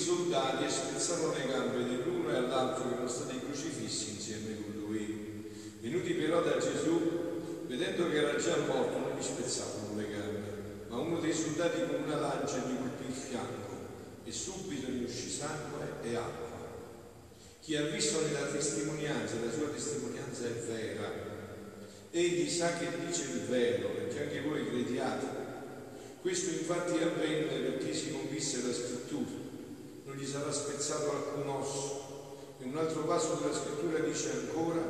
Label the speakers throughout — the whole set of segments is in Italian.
Speaker 1: soldati e spezzarono le gambe dell'uno e all'altro che erano stati crocifissi insieme con lui. Venuti però da Gesù, vedendo che era già morto, non gli spezzarono le gambe, ma uno dei soldati con una lancia gli colpì il fianco e subito ne uscì sangue e acqua. Chi ha visto nella testimonianza, la sua testimonianza è vera. Egli sa che dice il vero, perché anche voi crediate. Questo infatti avvenne perché si compisse la scrittura. Non gli sarà spezzato alcun osso. In un altro passo della scrittura dice ancora,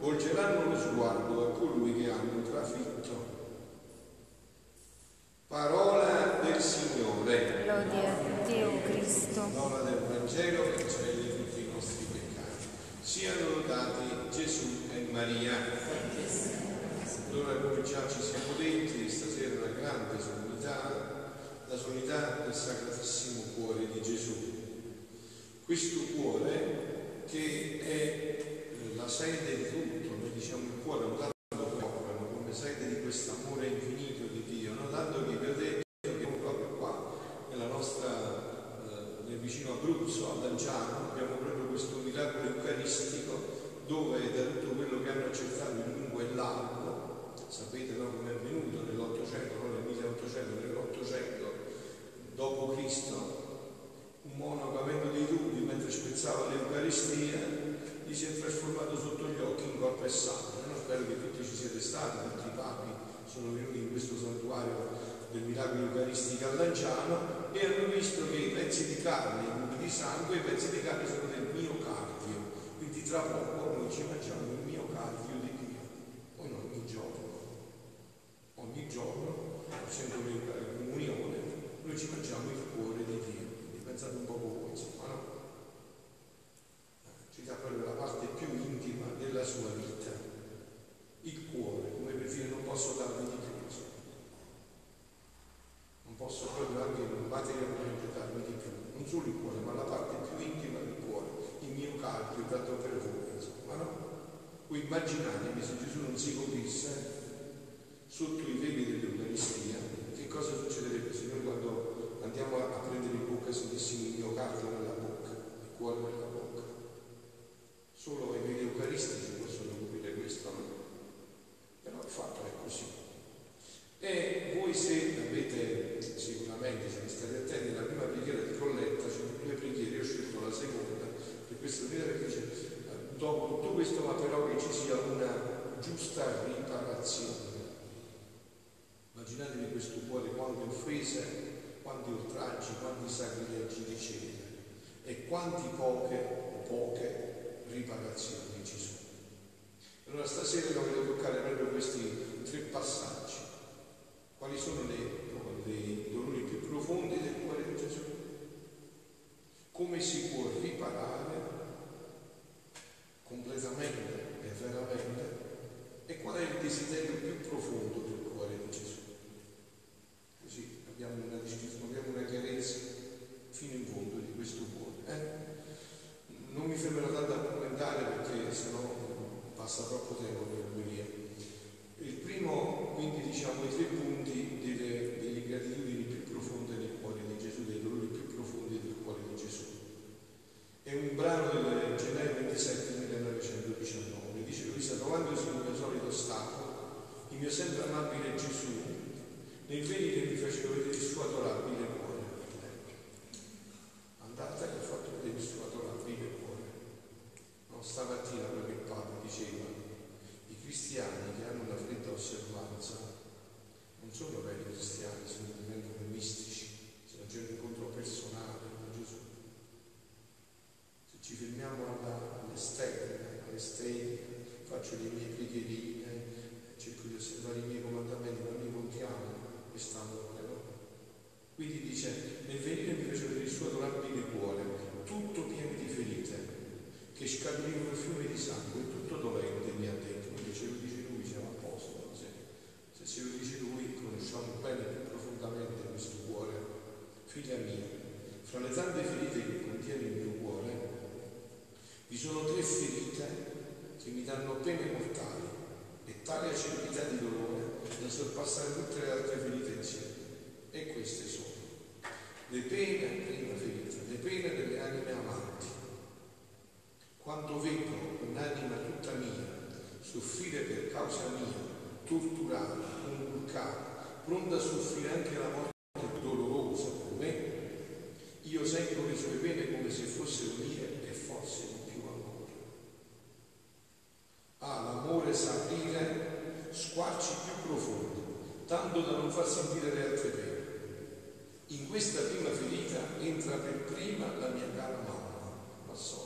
Speaker 1: volgeranno lo sguardo a colui che hanno trafitto. Parola del Signore.
Speaker 2: Lode a Dio Cristo.
Speaker 1: Parola del Vangelo che cancelli tutti i nostri peccati. Siano lodati Gesù e Maria. Allora noi già ci siamo detti, stasera una grande solennità, la solennità del Sacratissimo Cuore di Gesù. Questo cuore che è la sede di tutto, noi diciamo il cuore, non tanto proprio, come sede di questo amore infinito di Dio, non tanto che vi ho detto che proprio qua, nella nostra, eh, nel vicino Abruzzo, a Lanciano, abbiamo proprio questo miracolo eucaristico dove da tutto quello che hanno accettato in lungo e largo, sapete no, come è avvenuto nell'Ottocento, non nel 1800, nell'Ottocento, dopo Cristo, un monaco avendo dei dubbi mentre spezzava l'Eucaristia, gli si è trasformato sotto gli occhi in corpo e sangue. No? Spero che tutti ci siete stati, tutti i papi sono venuti in questo santuario del miracolo eucaristico a Lanciano e hanno visto che i pezzi di carne, i buchi di sangue, i pezzi di carne sono del miocardio. Quindi tra poco noi ci mangiamo il miocardio di Dio. Non ogni giorno. Ogni giorno, facendo comunione, noi ci mangiamo il cuore di Dio. Quindi pensate un po' voi, insomma, no? Faccio le mie preghierine, cerco di osservare i miei comandamenti, non mi contiamo quest'amore, no? Quindi dice, nel venire mi fece vedere il suo adorabile cuore, tutto pieno di ferite, che scaturivano il fiume di sangue, e tutto dolente mi ha detto, queste sono le pene a primavera, le pene delle anime amanti. Quando vedo un'anima tutta mia soffrire per causa mia, torturata, convulcata, pronta a soffrire anche la morte dolorosa per me, io sento le sue pene come se fossero mie e forse di più amore. Ah, l'amore sa aprire squarci più profondi, tanto da non far sentire le altre pene questa prima ferita entra per prima la mia cara mamma, la sorella.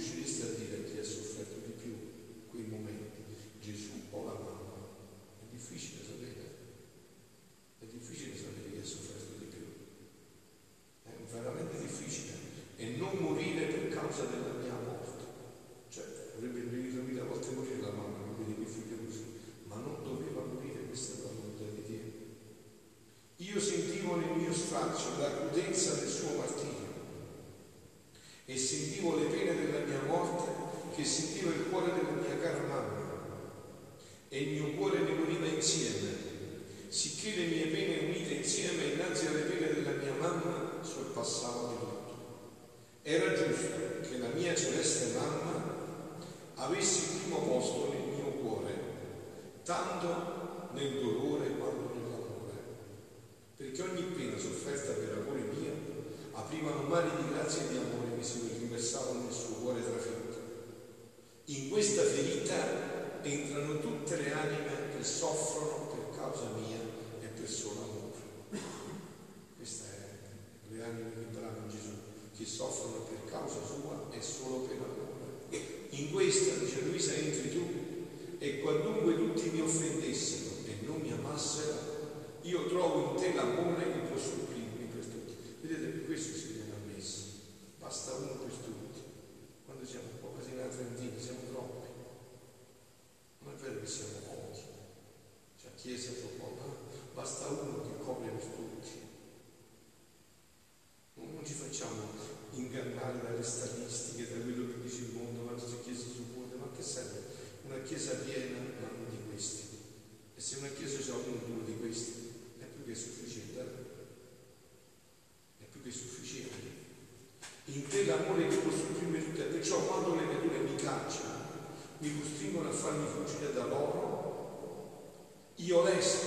Speaker 1: usually legale dalle statistiche, da quello che dice il mondo, quando si è chiesa su quote, ma che serve? Una chiesa piena ma non di questi. E se una chiesa ha uno o di questi, è più che sufficiente. Eh? È più che sufficiente. In te l'amore che costruisce tutte, perciò quando le creature mi cacciano, mi costringono a farmi fuggire da loro, io resto,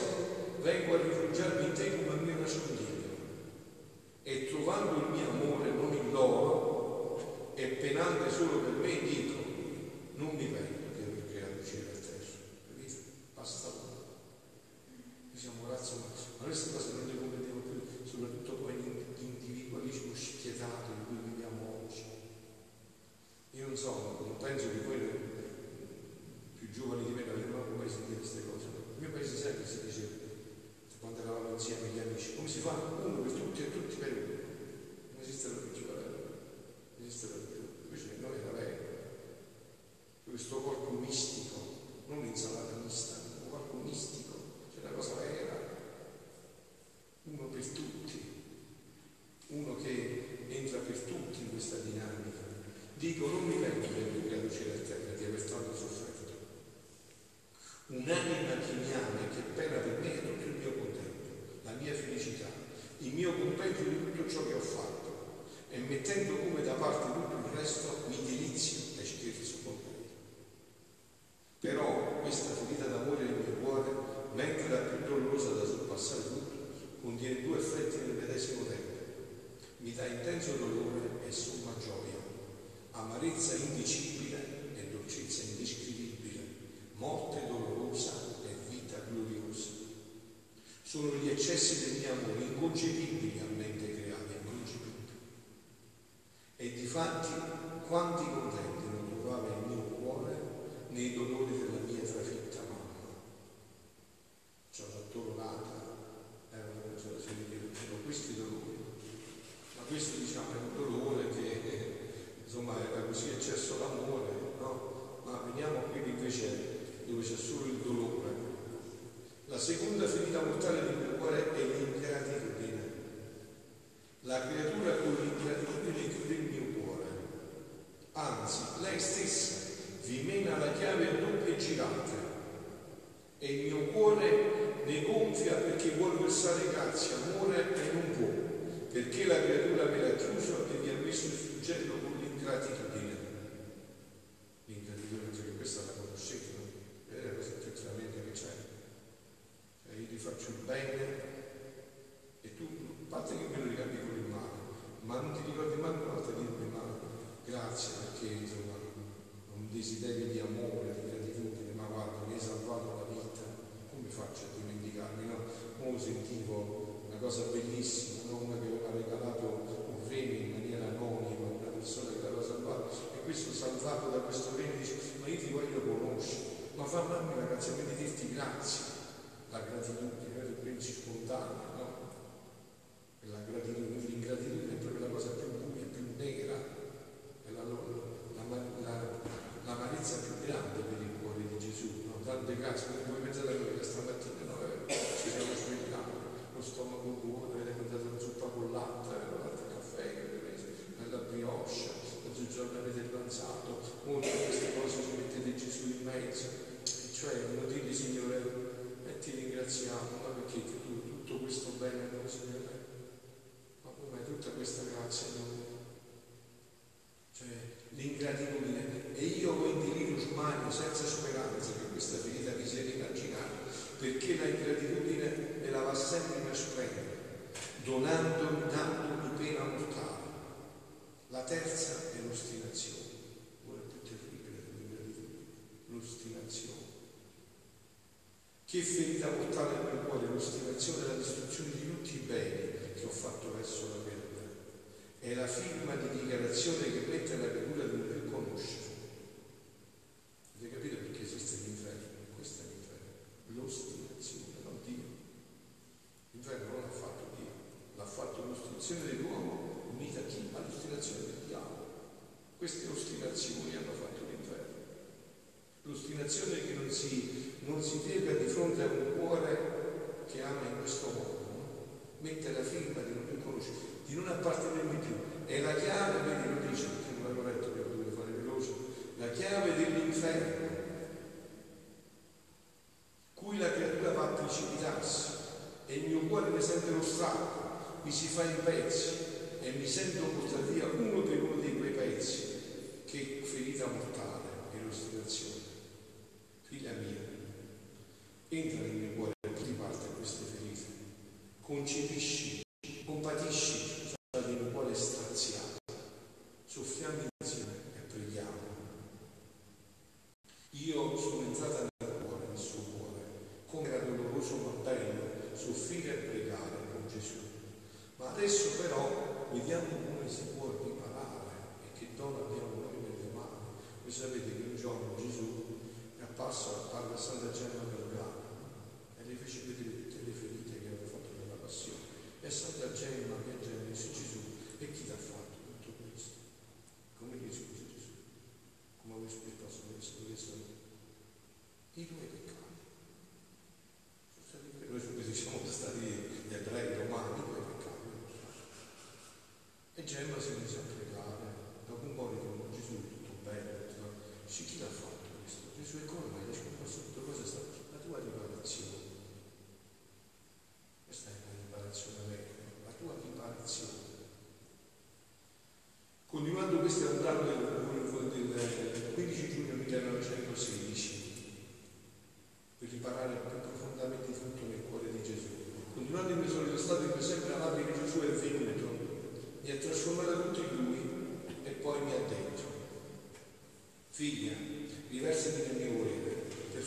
Speaker 1: vengo a riflettere insieme gli amici, come si fa? Uno per tutti e tutti per uno. Non esistono più giovani, non esistono più, invece noi la regola. Questo amarezza indicibile e dolcezza indescrivibile, morte dolorosa e vita gloriosa. Sono gli eccessi del mio amore inconcepibili a mente creata e concepita. E difatti quanti contenti la chiave a doppie girate e il mio cuore ne gonfia perché vuole versare grazia, amore e non può, perché la creatura me l'ha chiuso e mi ha messo il fuggello con l'ingratitudine. Che ferita portare nel mio cuore l'ostinazione e la distruzione di tutti i beni che ho fatto verso la verità. È la firma di dichiarazione che mette la figura di un mi e il mio cuore mi sente lo stacco, mi si fa in pezzi e mi sento portare via uno per uno di quei pezzi che ferita mortale e l'ostinazione. Figlia mia, entra nel mio cuore e ti parte queste ferite, concepisci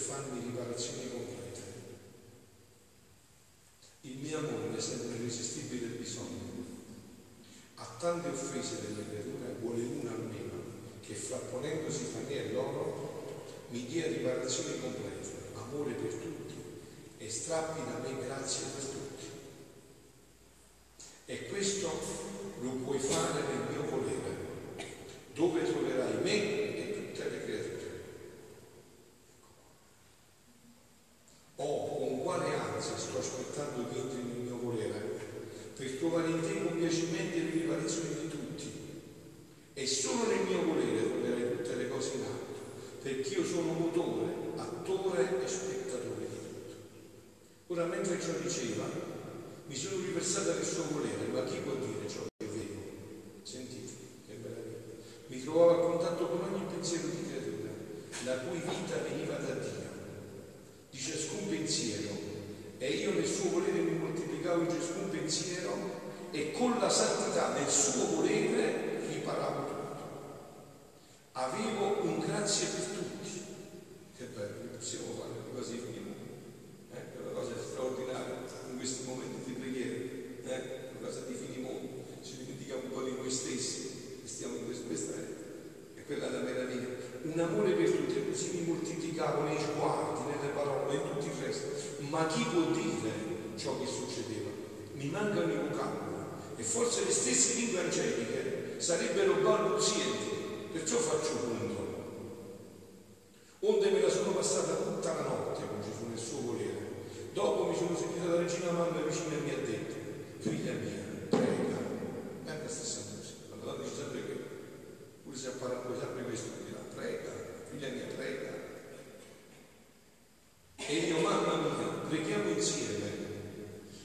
Speaker 1: fanno riparazioni complete. Il mio amore è sente l'irresistibile bisogno. A tante offese delle creature vuole una almeno che frapponendosi fra me e loro mi dia riparazione completa, amore per tutti e strappi da me grazie per tutti. E questo lo puoi fare nel mio volere, dove troverai me Ora, mentre ciò diceva, mi sono riversata nel suo volere, ma chi può dire ciò che vedo? Sentite, che meraviglia. Mi trovavo a contatto con ogni pensiero di creatura, la cui vita veniva da Dio, di ciascun pensiero, e io nel suo volere mi moltiplicavo in ciascun pensiero e con la santità del suo volere riparavo tutto. Avevo un grazie per tutti. Che bello, possiamo fare così finiamo. Eh? È una cosa straordinaria in questi momenti di preghiera, eh? una cosa di fini mondo. Ci dimentichiamo un po' di noi stessi, che stiamo in questo, questa è, è quella la meraviglia. Un amore per tutti, e così mi moltiplicavo nei sguardi, nelle parole, in tutto il resto. Ma chi può dire ciò che succedeva? Mi mancano i vocaboli e forse le stesse lingue angeliche sarebbero balbuzienti, perciò faccio punto. Onde me passata tutta la notte con Gesù nel suo volere. Dopo mi sono sentita la regina mamma vicina e mi ha detto, figlia mia, prega. È la stessa la Madonna dice sempre che, pure se appare poi sempre questo, dirà, prega, figlia mia, prega. E io, mamma mia, preghiamo insieme,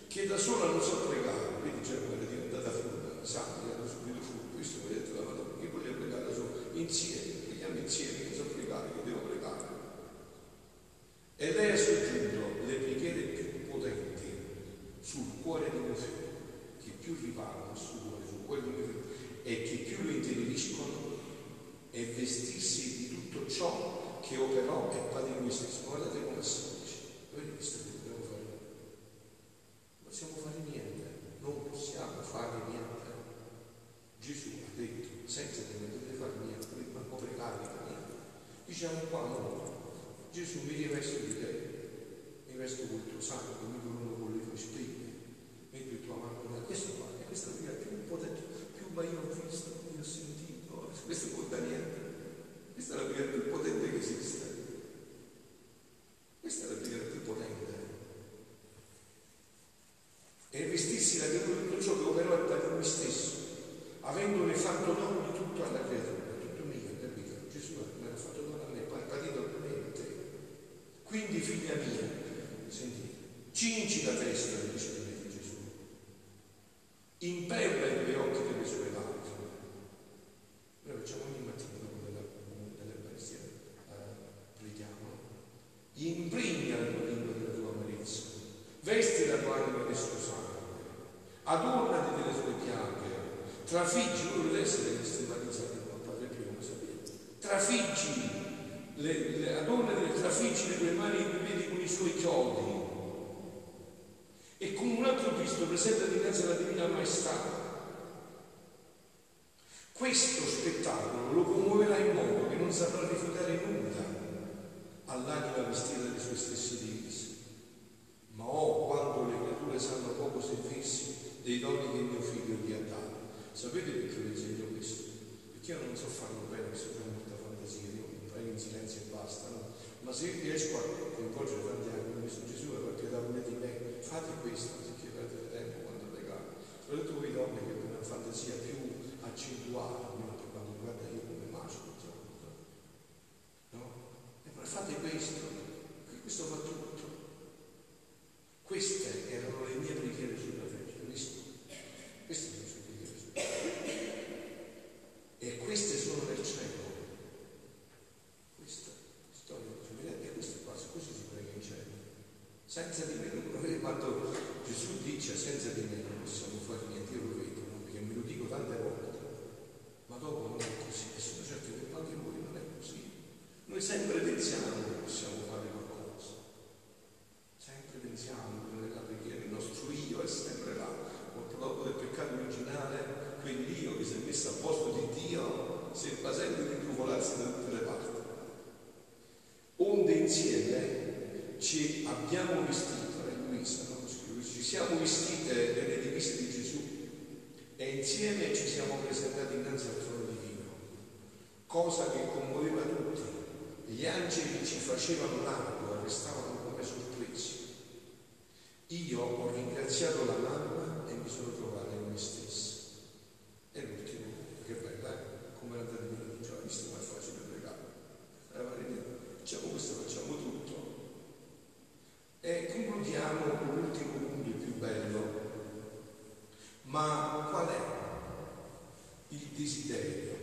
Speaker 1: che da sola non so pregare, vedi c'è quella diventata furba, santi, hanno subito furbo, questo mi ha detto la Madonna, che voglio pregare da solo, insieme, preghiamo insieme, che so pregare, che devo pregare. E lei ha soggiunto le preghiere più potenti sul cuore di mio figlio, che più riparano sul cuore, sul cuore di mio figlio, e che più lo integriscono e vestirsi di tutto ciò che operò e padre lui stesso. Guardate come è semplice. Voi visto che dobbiamo fare? Non possiamo fare niente, non possiamo fare niente. Gesù ha detto, senza che ne dovete fare niente, prima non pregare niente. Diciamo qua no. Gesù mi rivesto di te, mi vesto col tuo sangue, mi corono con le tue spine, metti il tuo mano nella questo qua, è questa via più potente, più ma io ho visto, io ho sentito, questo non conta niente. Questa è la preghiera più potente che esiste. Questa è la preghiera più potente. E vestirsi la creatura di tutto ciò che operò è per lui stesso, avendone fatto dono di tutto alla creatura, tutto mio, capito? Gesù me l'ha fatto dono a me, poi ha patito per me e te. Quindi, figlia mia, sentite, cingi la testa, dice Gesù, imperla i tuoi occhi delle sue lacrime. Noi facciamo ogni mattina dopo della, dell'Eucaristia, eh, preghiamo, imprigna la tua lingua della tua amarezza, vesti la tua anima del suo sangue, adornati delle sue piaghe, trafiggi, voi deve essere festivalizzati con Padre Pio, come sapete, trafiggi, le, le, adornati le trafiggi le tue mani e i piedi con i suoi chiodi, e con un altro Cristo presenta dinanzi alla Divina Maestà. Questo spettacolo lo commuoverà in modo che non saprà rifiutare nulla all'anima vestita delle sue stesse divise. Ma oh, quando le creature sanno poco servirsi dei doni che mio figlio gli ha dato. Sapete perché vi insegno questo? Perché io non so farlo bene, questo c'è molta fantasia, io prego in silenzio e basta, no? Ma se io riesco a coinvolgere tanti anni, questo Gesù ha perché da di me, fate questo, anziché perdere tempo quando pregate. Soprattutto voi donne che avete una fantasia più accentuata, almeno per quanto riguarda io come maschio, no? E fate questo, perché questo fa tutto. Queste erano le mie preghiere sulla fece, visto? Queste sono le sue preghiere sulla fece. E queste sono nel cielo. Questa storia e queste cose, così si prega in cielo. Senza di me, quando Gesù dice senza di me non possiamo fare niente, io lo vedo, no? perché me lo dico tante volte, ma dopo non è così, e sono certo che anche voi non è così. Noi sempre pensiamo che possiamo fare qualcosa, sempre pensiamo che nella preghiera il nostro io è sempre là, dopo del peccato originale, quell'io che si è messo a posto di Dio sembra sempre di trufolarsi da tutte le parti. Onde insieme ci abbiamo vestito, è Luisa, no? ci siamo vestite nelle divise di Gesù e insieme ci siamo presentati innanzi al trono divino, cosa che commuoveva tutti. Gli angeli ci facevano largo e restavano come sorpresi. Io ho ringraziato la mamma e mi sono trovato in me stesso. Ma qual è il desiderio?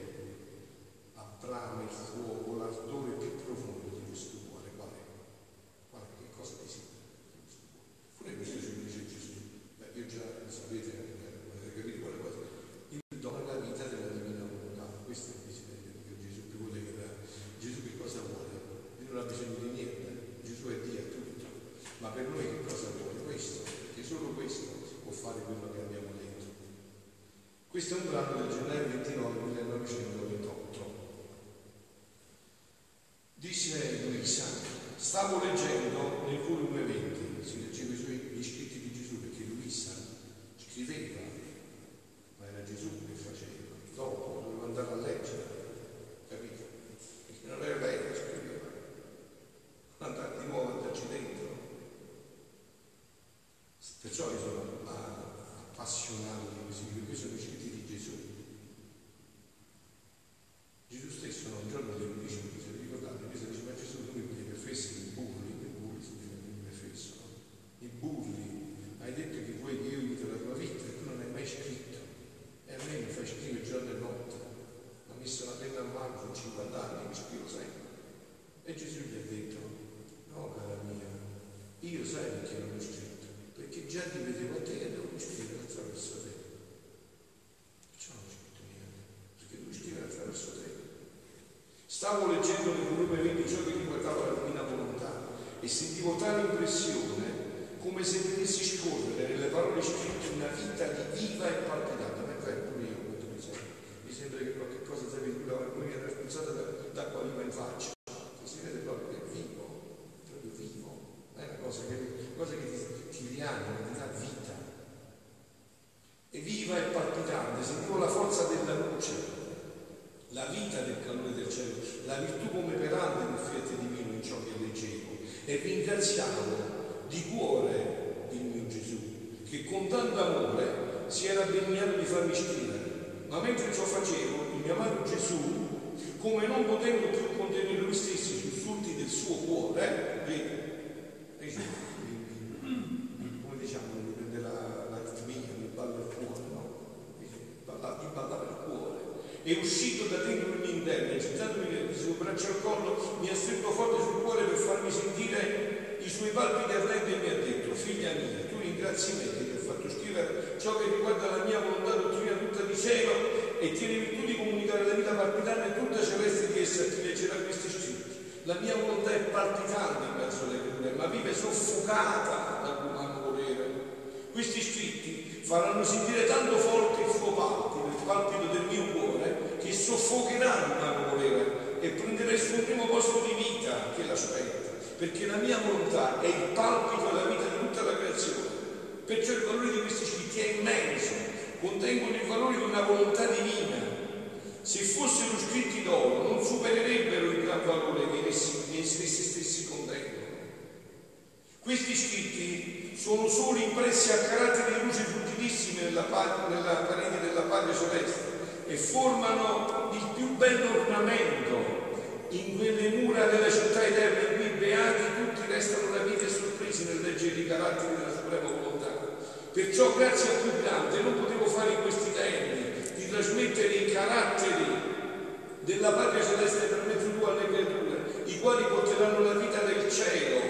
Speaker 1: Abbrama il fuoco, l'ardore più profondo di questo cuore. Qual è? Qual è? Che cosa desidera questo cuore? Pure questo ci dice Gesù. Beh, io già sapete, avete capito quale cosa. Il dono della vita della divina volontà. Questo è il desiderio di Gesù più vuole che dà. Gesù che cosa vuole? Lui non ha bisogno di niente. Gesù è Dio a tutto. Ma per noi che cosa vuole? Questo. Perché solo questo può fare quello che abbiamo detto. Questo è un brano del gennaio 29 1928. Disse Luisa, stavo leggendo nel volume 20, si leggeva i suoi gli scritti di Gesù perché Luisa scriveva, ma era Gesù che faceva. Dopo doveva andare a leggere, capito? Perché non era lei che scriveva. Andare di nuovo a andarci dentro. Perciò io sono appassionato di così, perché sono i scritti di. Gesù stesso un giorno gli dice, se vi ricordate, dice, ma Gesù tu mi professi i burli, i burli significa che mi professo, i burli, hai detto che vuoi che io aiuti la tua vita e tu non hai mai scritto. E a me mi fai scrivere giorno e notte. Mi ha messo la penna a mano, sono 50 anni, mi scrivo sempre. E Gesù gli ha detto, no cara mia, io sai perché non ho scritto, perché già ti vedevo a te e devo scrivere attraverso te. Perciò non ho scritto niente, perché devo scrivere attraverso te. Stavo leggendo nel volume 20 ciò che riguardava la divina volontà e sentivo tale impressione come se vedessi scorrere nelle parole scritte una vita di viva e palpitante. Ma è vero, pure io quando mi sembra, mi sembra che qualche cosa sia venuta, viene spruzzata d'acqua viva in faccia. Si vede proprio che è vivo, proprio vivo. È una cosa che, cosa che ti, ti rianima, ti dà vita. E viva e palpitante, sentivo la forza della luce la vita del calore del cielo, la virtù come perante del fiat divino in ciò che leggevo e ringraziavo di cuore il mio Gesù che con tanto amore si era degnato di farmi scrivere ma mentre ciò facevo il mio amato Gesù come non potendo più contenere lui stesso i sussulti del suo cuore vedi, come diciamo mi prende l'aritmia mi balla il cuore no? mi ballava il cuore è uscito da dentro il mio interno, gettandomi le sue braccia al collo, mi ha stretto forte sul cuore per farmi sentire i suoi palpiti ardenti e mi ha detto, figlia mia, tu ringrazi me che ti ho fatto scrivere ciò che riguarda la mia volontà dottrina tutta di cielo e tieni virtù di comunicare la vita palpitante tutta celeste di essa ti leggerà questi. La mia volontà è in mezzo alle creature, ma vive soffocata dall'umano volere. Questi scritti faranno sentire tanto forte il suo palpito, il palpito del mio cuore, che soffocherà l'umano volere e prenderà il suo primo posto di vita che l'aspetta, perché la mia volontà è il palpito della vita di tutta la creazione. Perciò il valore di questi scritti è immenso, contengono il valore di una volontà divina. Se fossero scritti d'oro non supererebbero il gran valore che essi, stessi contengono. Questi scritti sono solo impressi a caratteri di luce futilissimi nella, nella parete della patria celeste e formano il più bello ornamento in quelle mura della città eterna in cui beati tutti restano rapiti e sorpresi nel leggere i caratteri della suprema volontà. Perciò grazia più grande non potevo fare in questi tempi trasmettere i caratteri della patria celeste per mezzo tuo alle creature, i quali porteranno la vita del cielo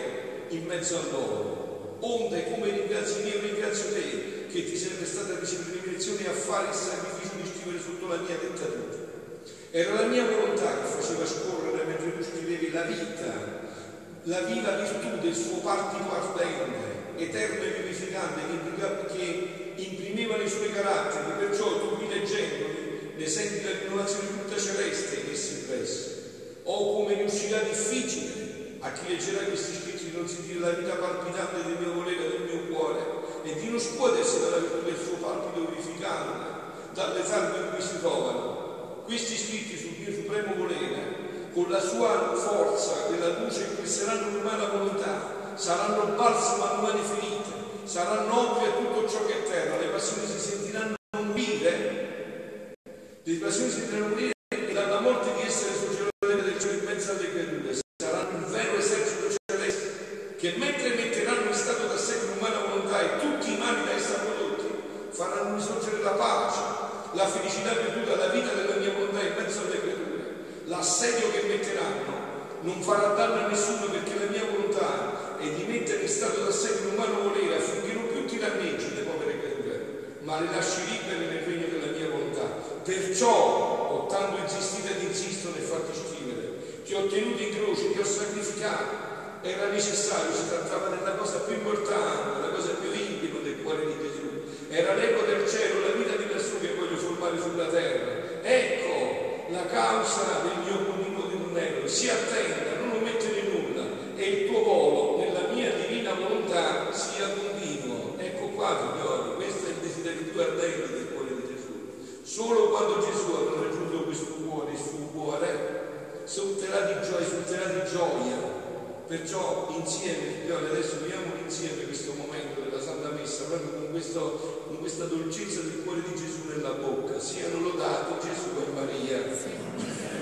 Speaker 1: in mezzo a loro. Onde, come ringrazio io, ringrazio te, che ti sarebbe stata ricevere l'immissione a fare il sacrificio di scrivere sotto la mia dettatura. Era la mia volontà che faceva scorrere mentre tu scrivevi la vita, la viva virtù del suo partito ardente, eterno e vivificante, che imprimeva nei suoi caratteri, perciò tu qui leggendoli ne senti la rinnovazione tutta celeste che si impressa. O come riuscirà difficile a chi leggerà questi scritti di non sentire la vita palpitante del mio volere, del mio cuore e di non scuotersi dalla virtù del suo palpito vivificante, dalle salve in cui si trovano. Questi scritti sul mio supremo volere, con la sua forza della luce, impresseranno l'umana volontà, saranno balsamo a umane ferite, saranno ovvie a tutto ciò che è terra, le passioni si sentiranno le passioni si morire e dalla morte di essere socialmente del cielo in mezzo alle creature, saranno il vero esercito celeste che mentre metteranno in stato da sé l'umana volontà e tutti i mali da essa prodotti, faranno risorgere la pace, la felicità perduta, la vita della mia volontà in mezzo alle creature, l'assedio che metteranno non farà danno a nessuno perché la mia volontà è di mettere in stato d'assedio l'umano volere affinché non più tiranneggi le povere creature, ma le lasci libere nel regno. Perciò ho tanto insistito ed insisto nel farti scrivere, ti ho tenuto in croce, ti ho sacrificato. Era necessario, si trattava della cosa più importante, la cosa più intima del cuore di Gesù. Era l'eco del cielo, la vita di Gesù che voglio formare sulla terra. Ecco la causa del mio continuo di Brunello. Si attenta, non omettere nulla e il tuo volo nella mia divina volontà sia continuo. Ecco qua, signori, questo è il desiderio più ardente del cuore di Gesù. Gesù avrà raggiunto questo cuore, il suo cuore, sorterà di gioia, sorterà di gioia Perciò insieme, figlioli, adesso viviamo insieme questo momento della Santa Messa, proprio con, questo, con questa dolcezza del cuore di Gesù nella bocca. Siano lodati Gesù e Maria.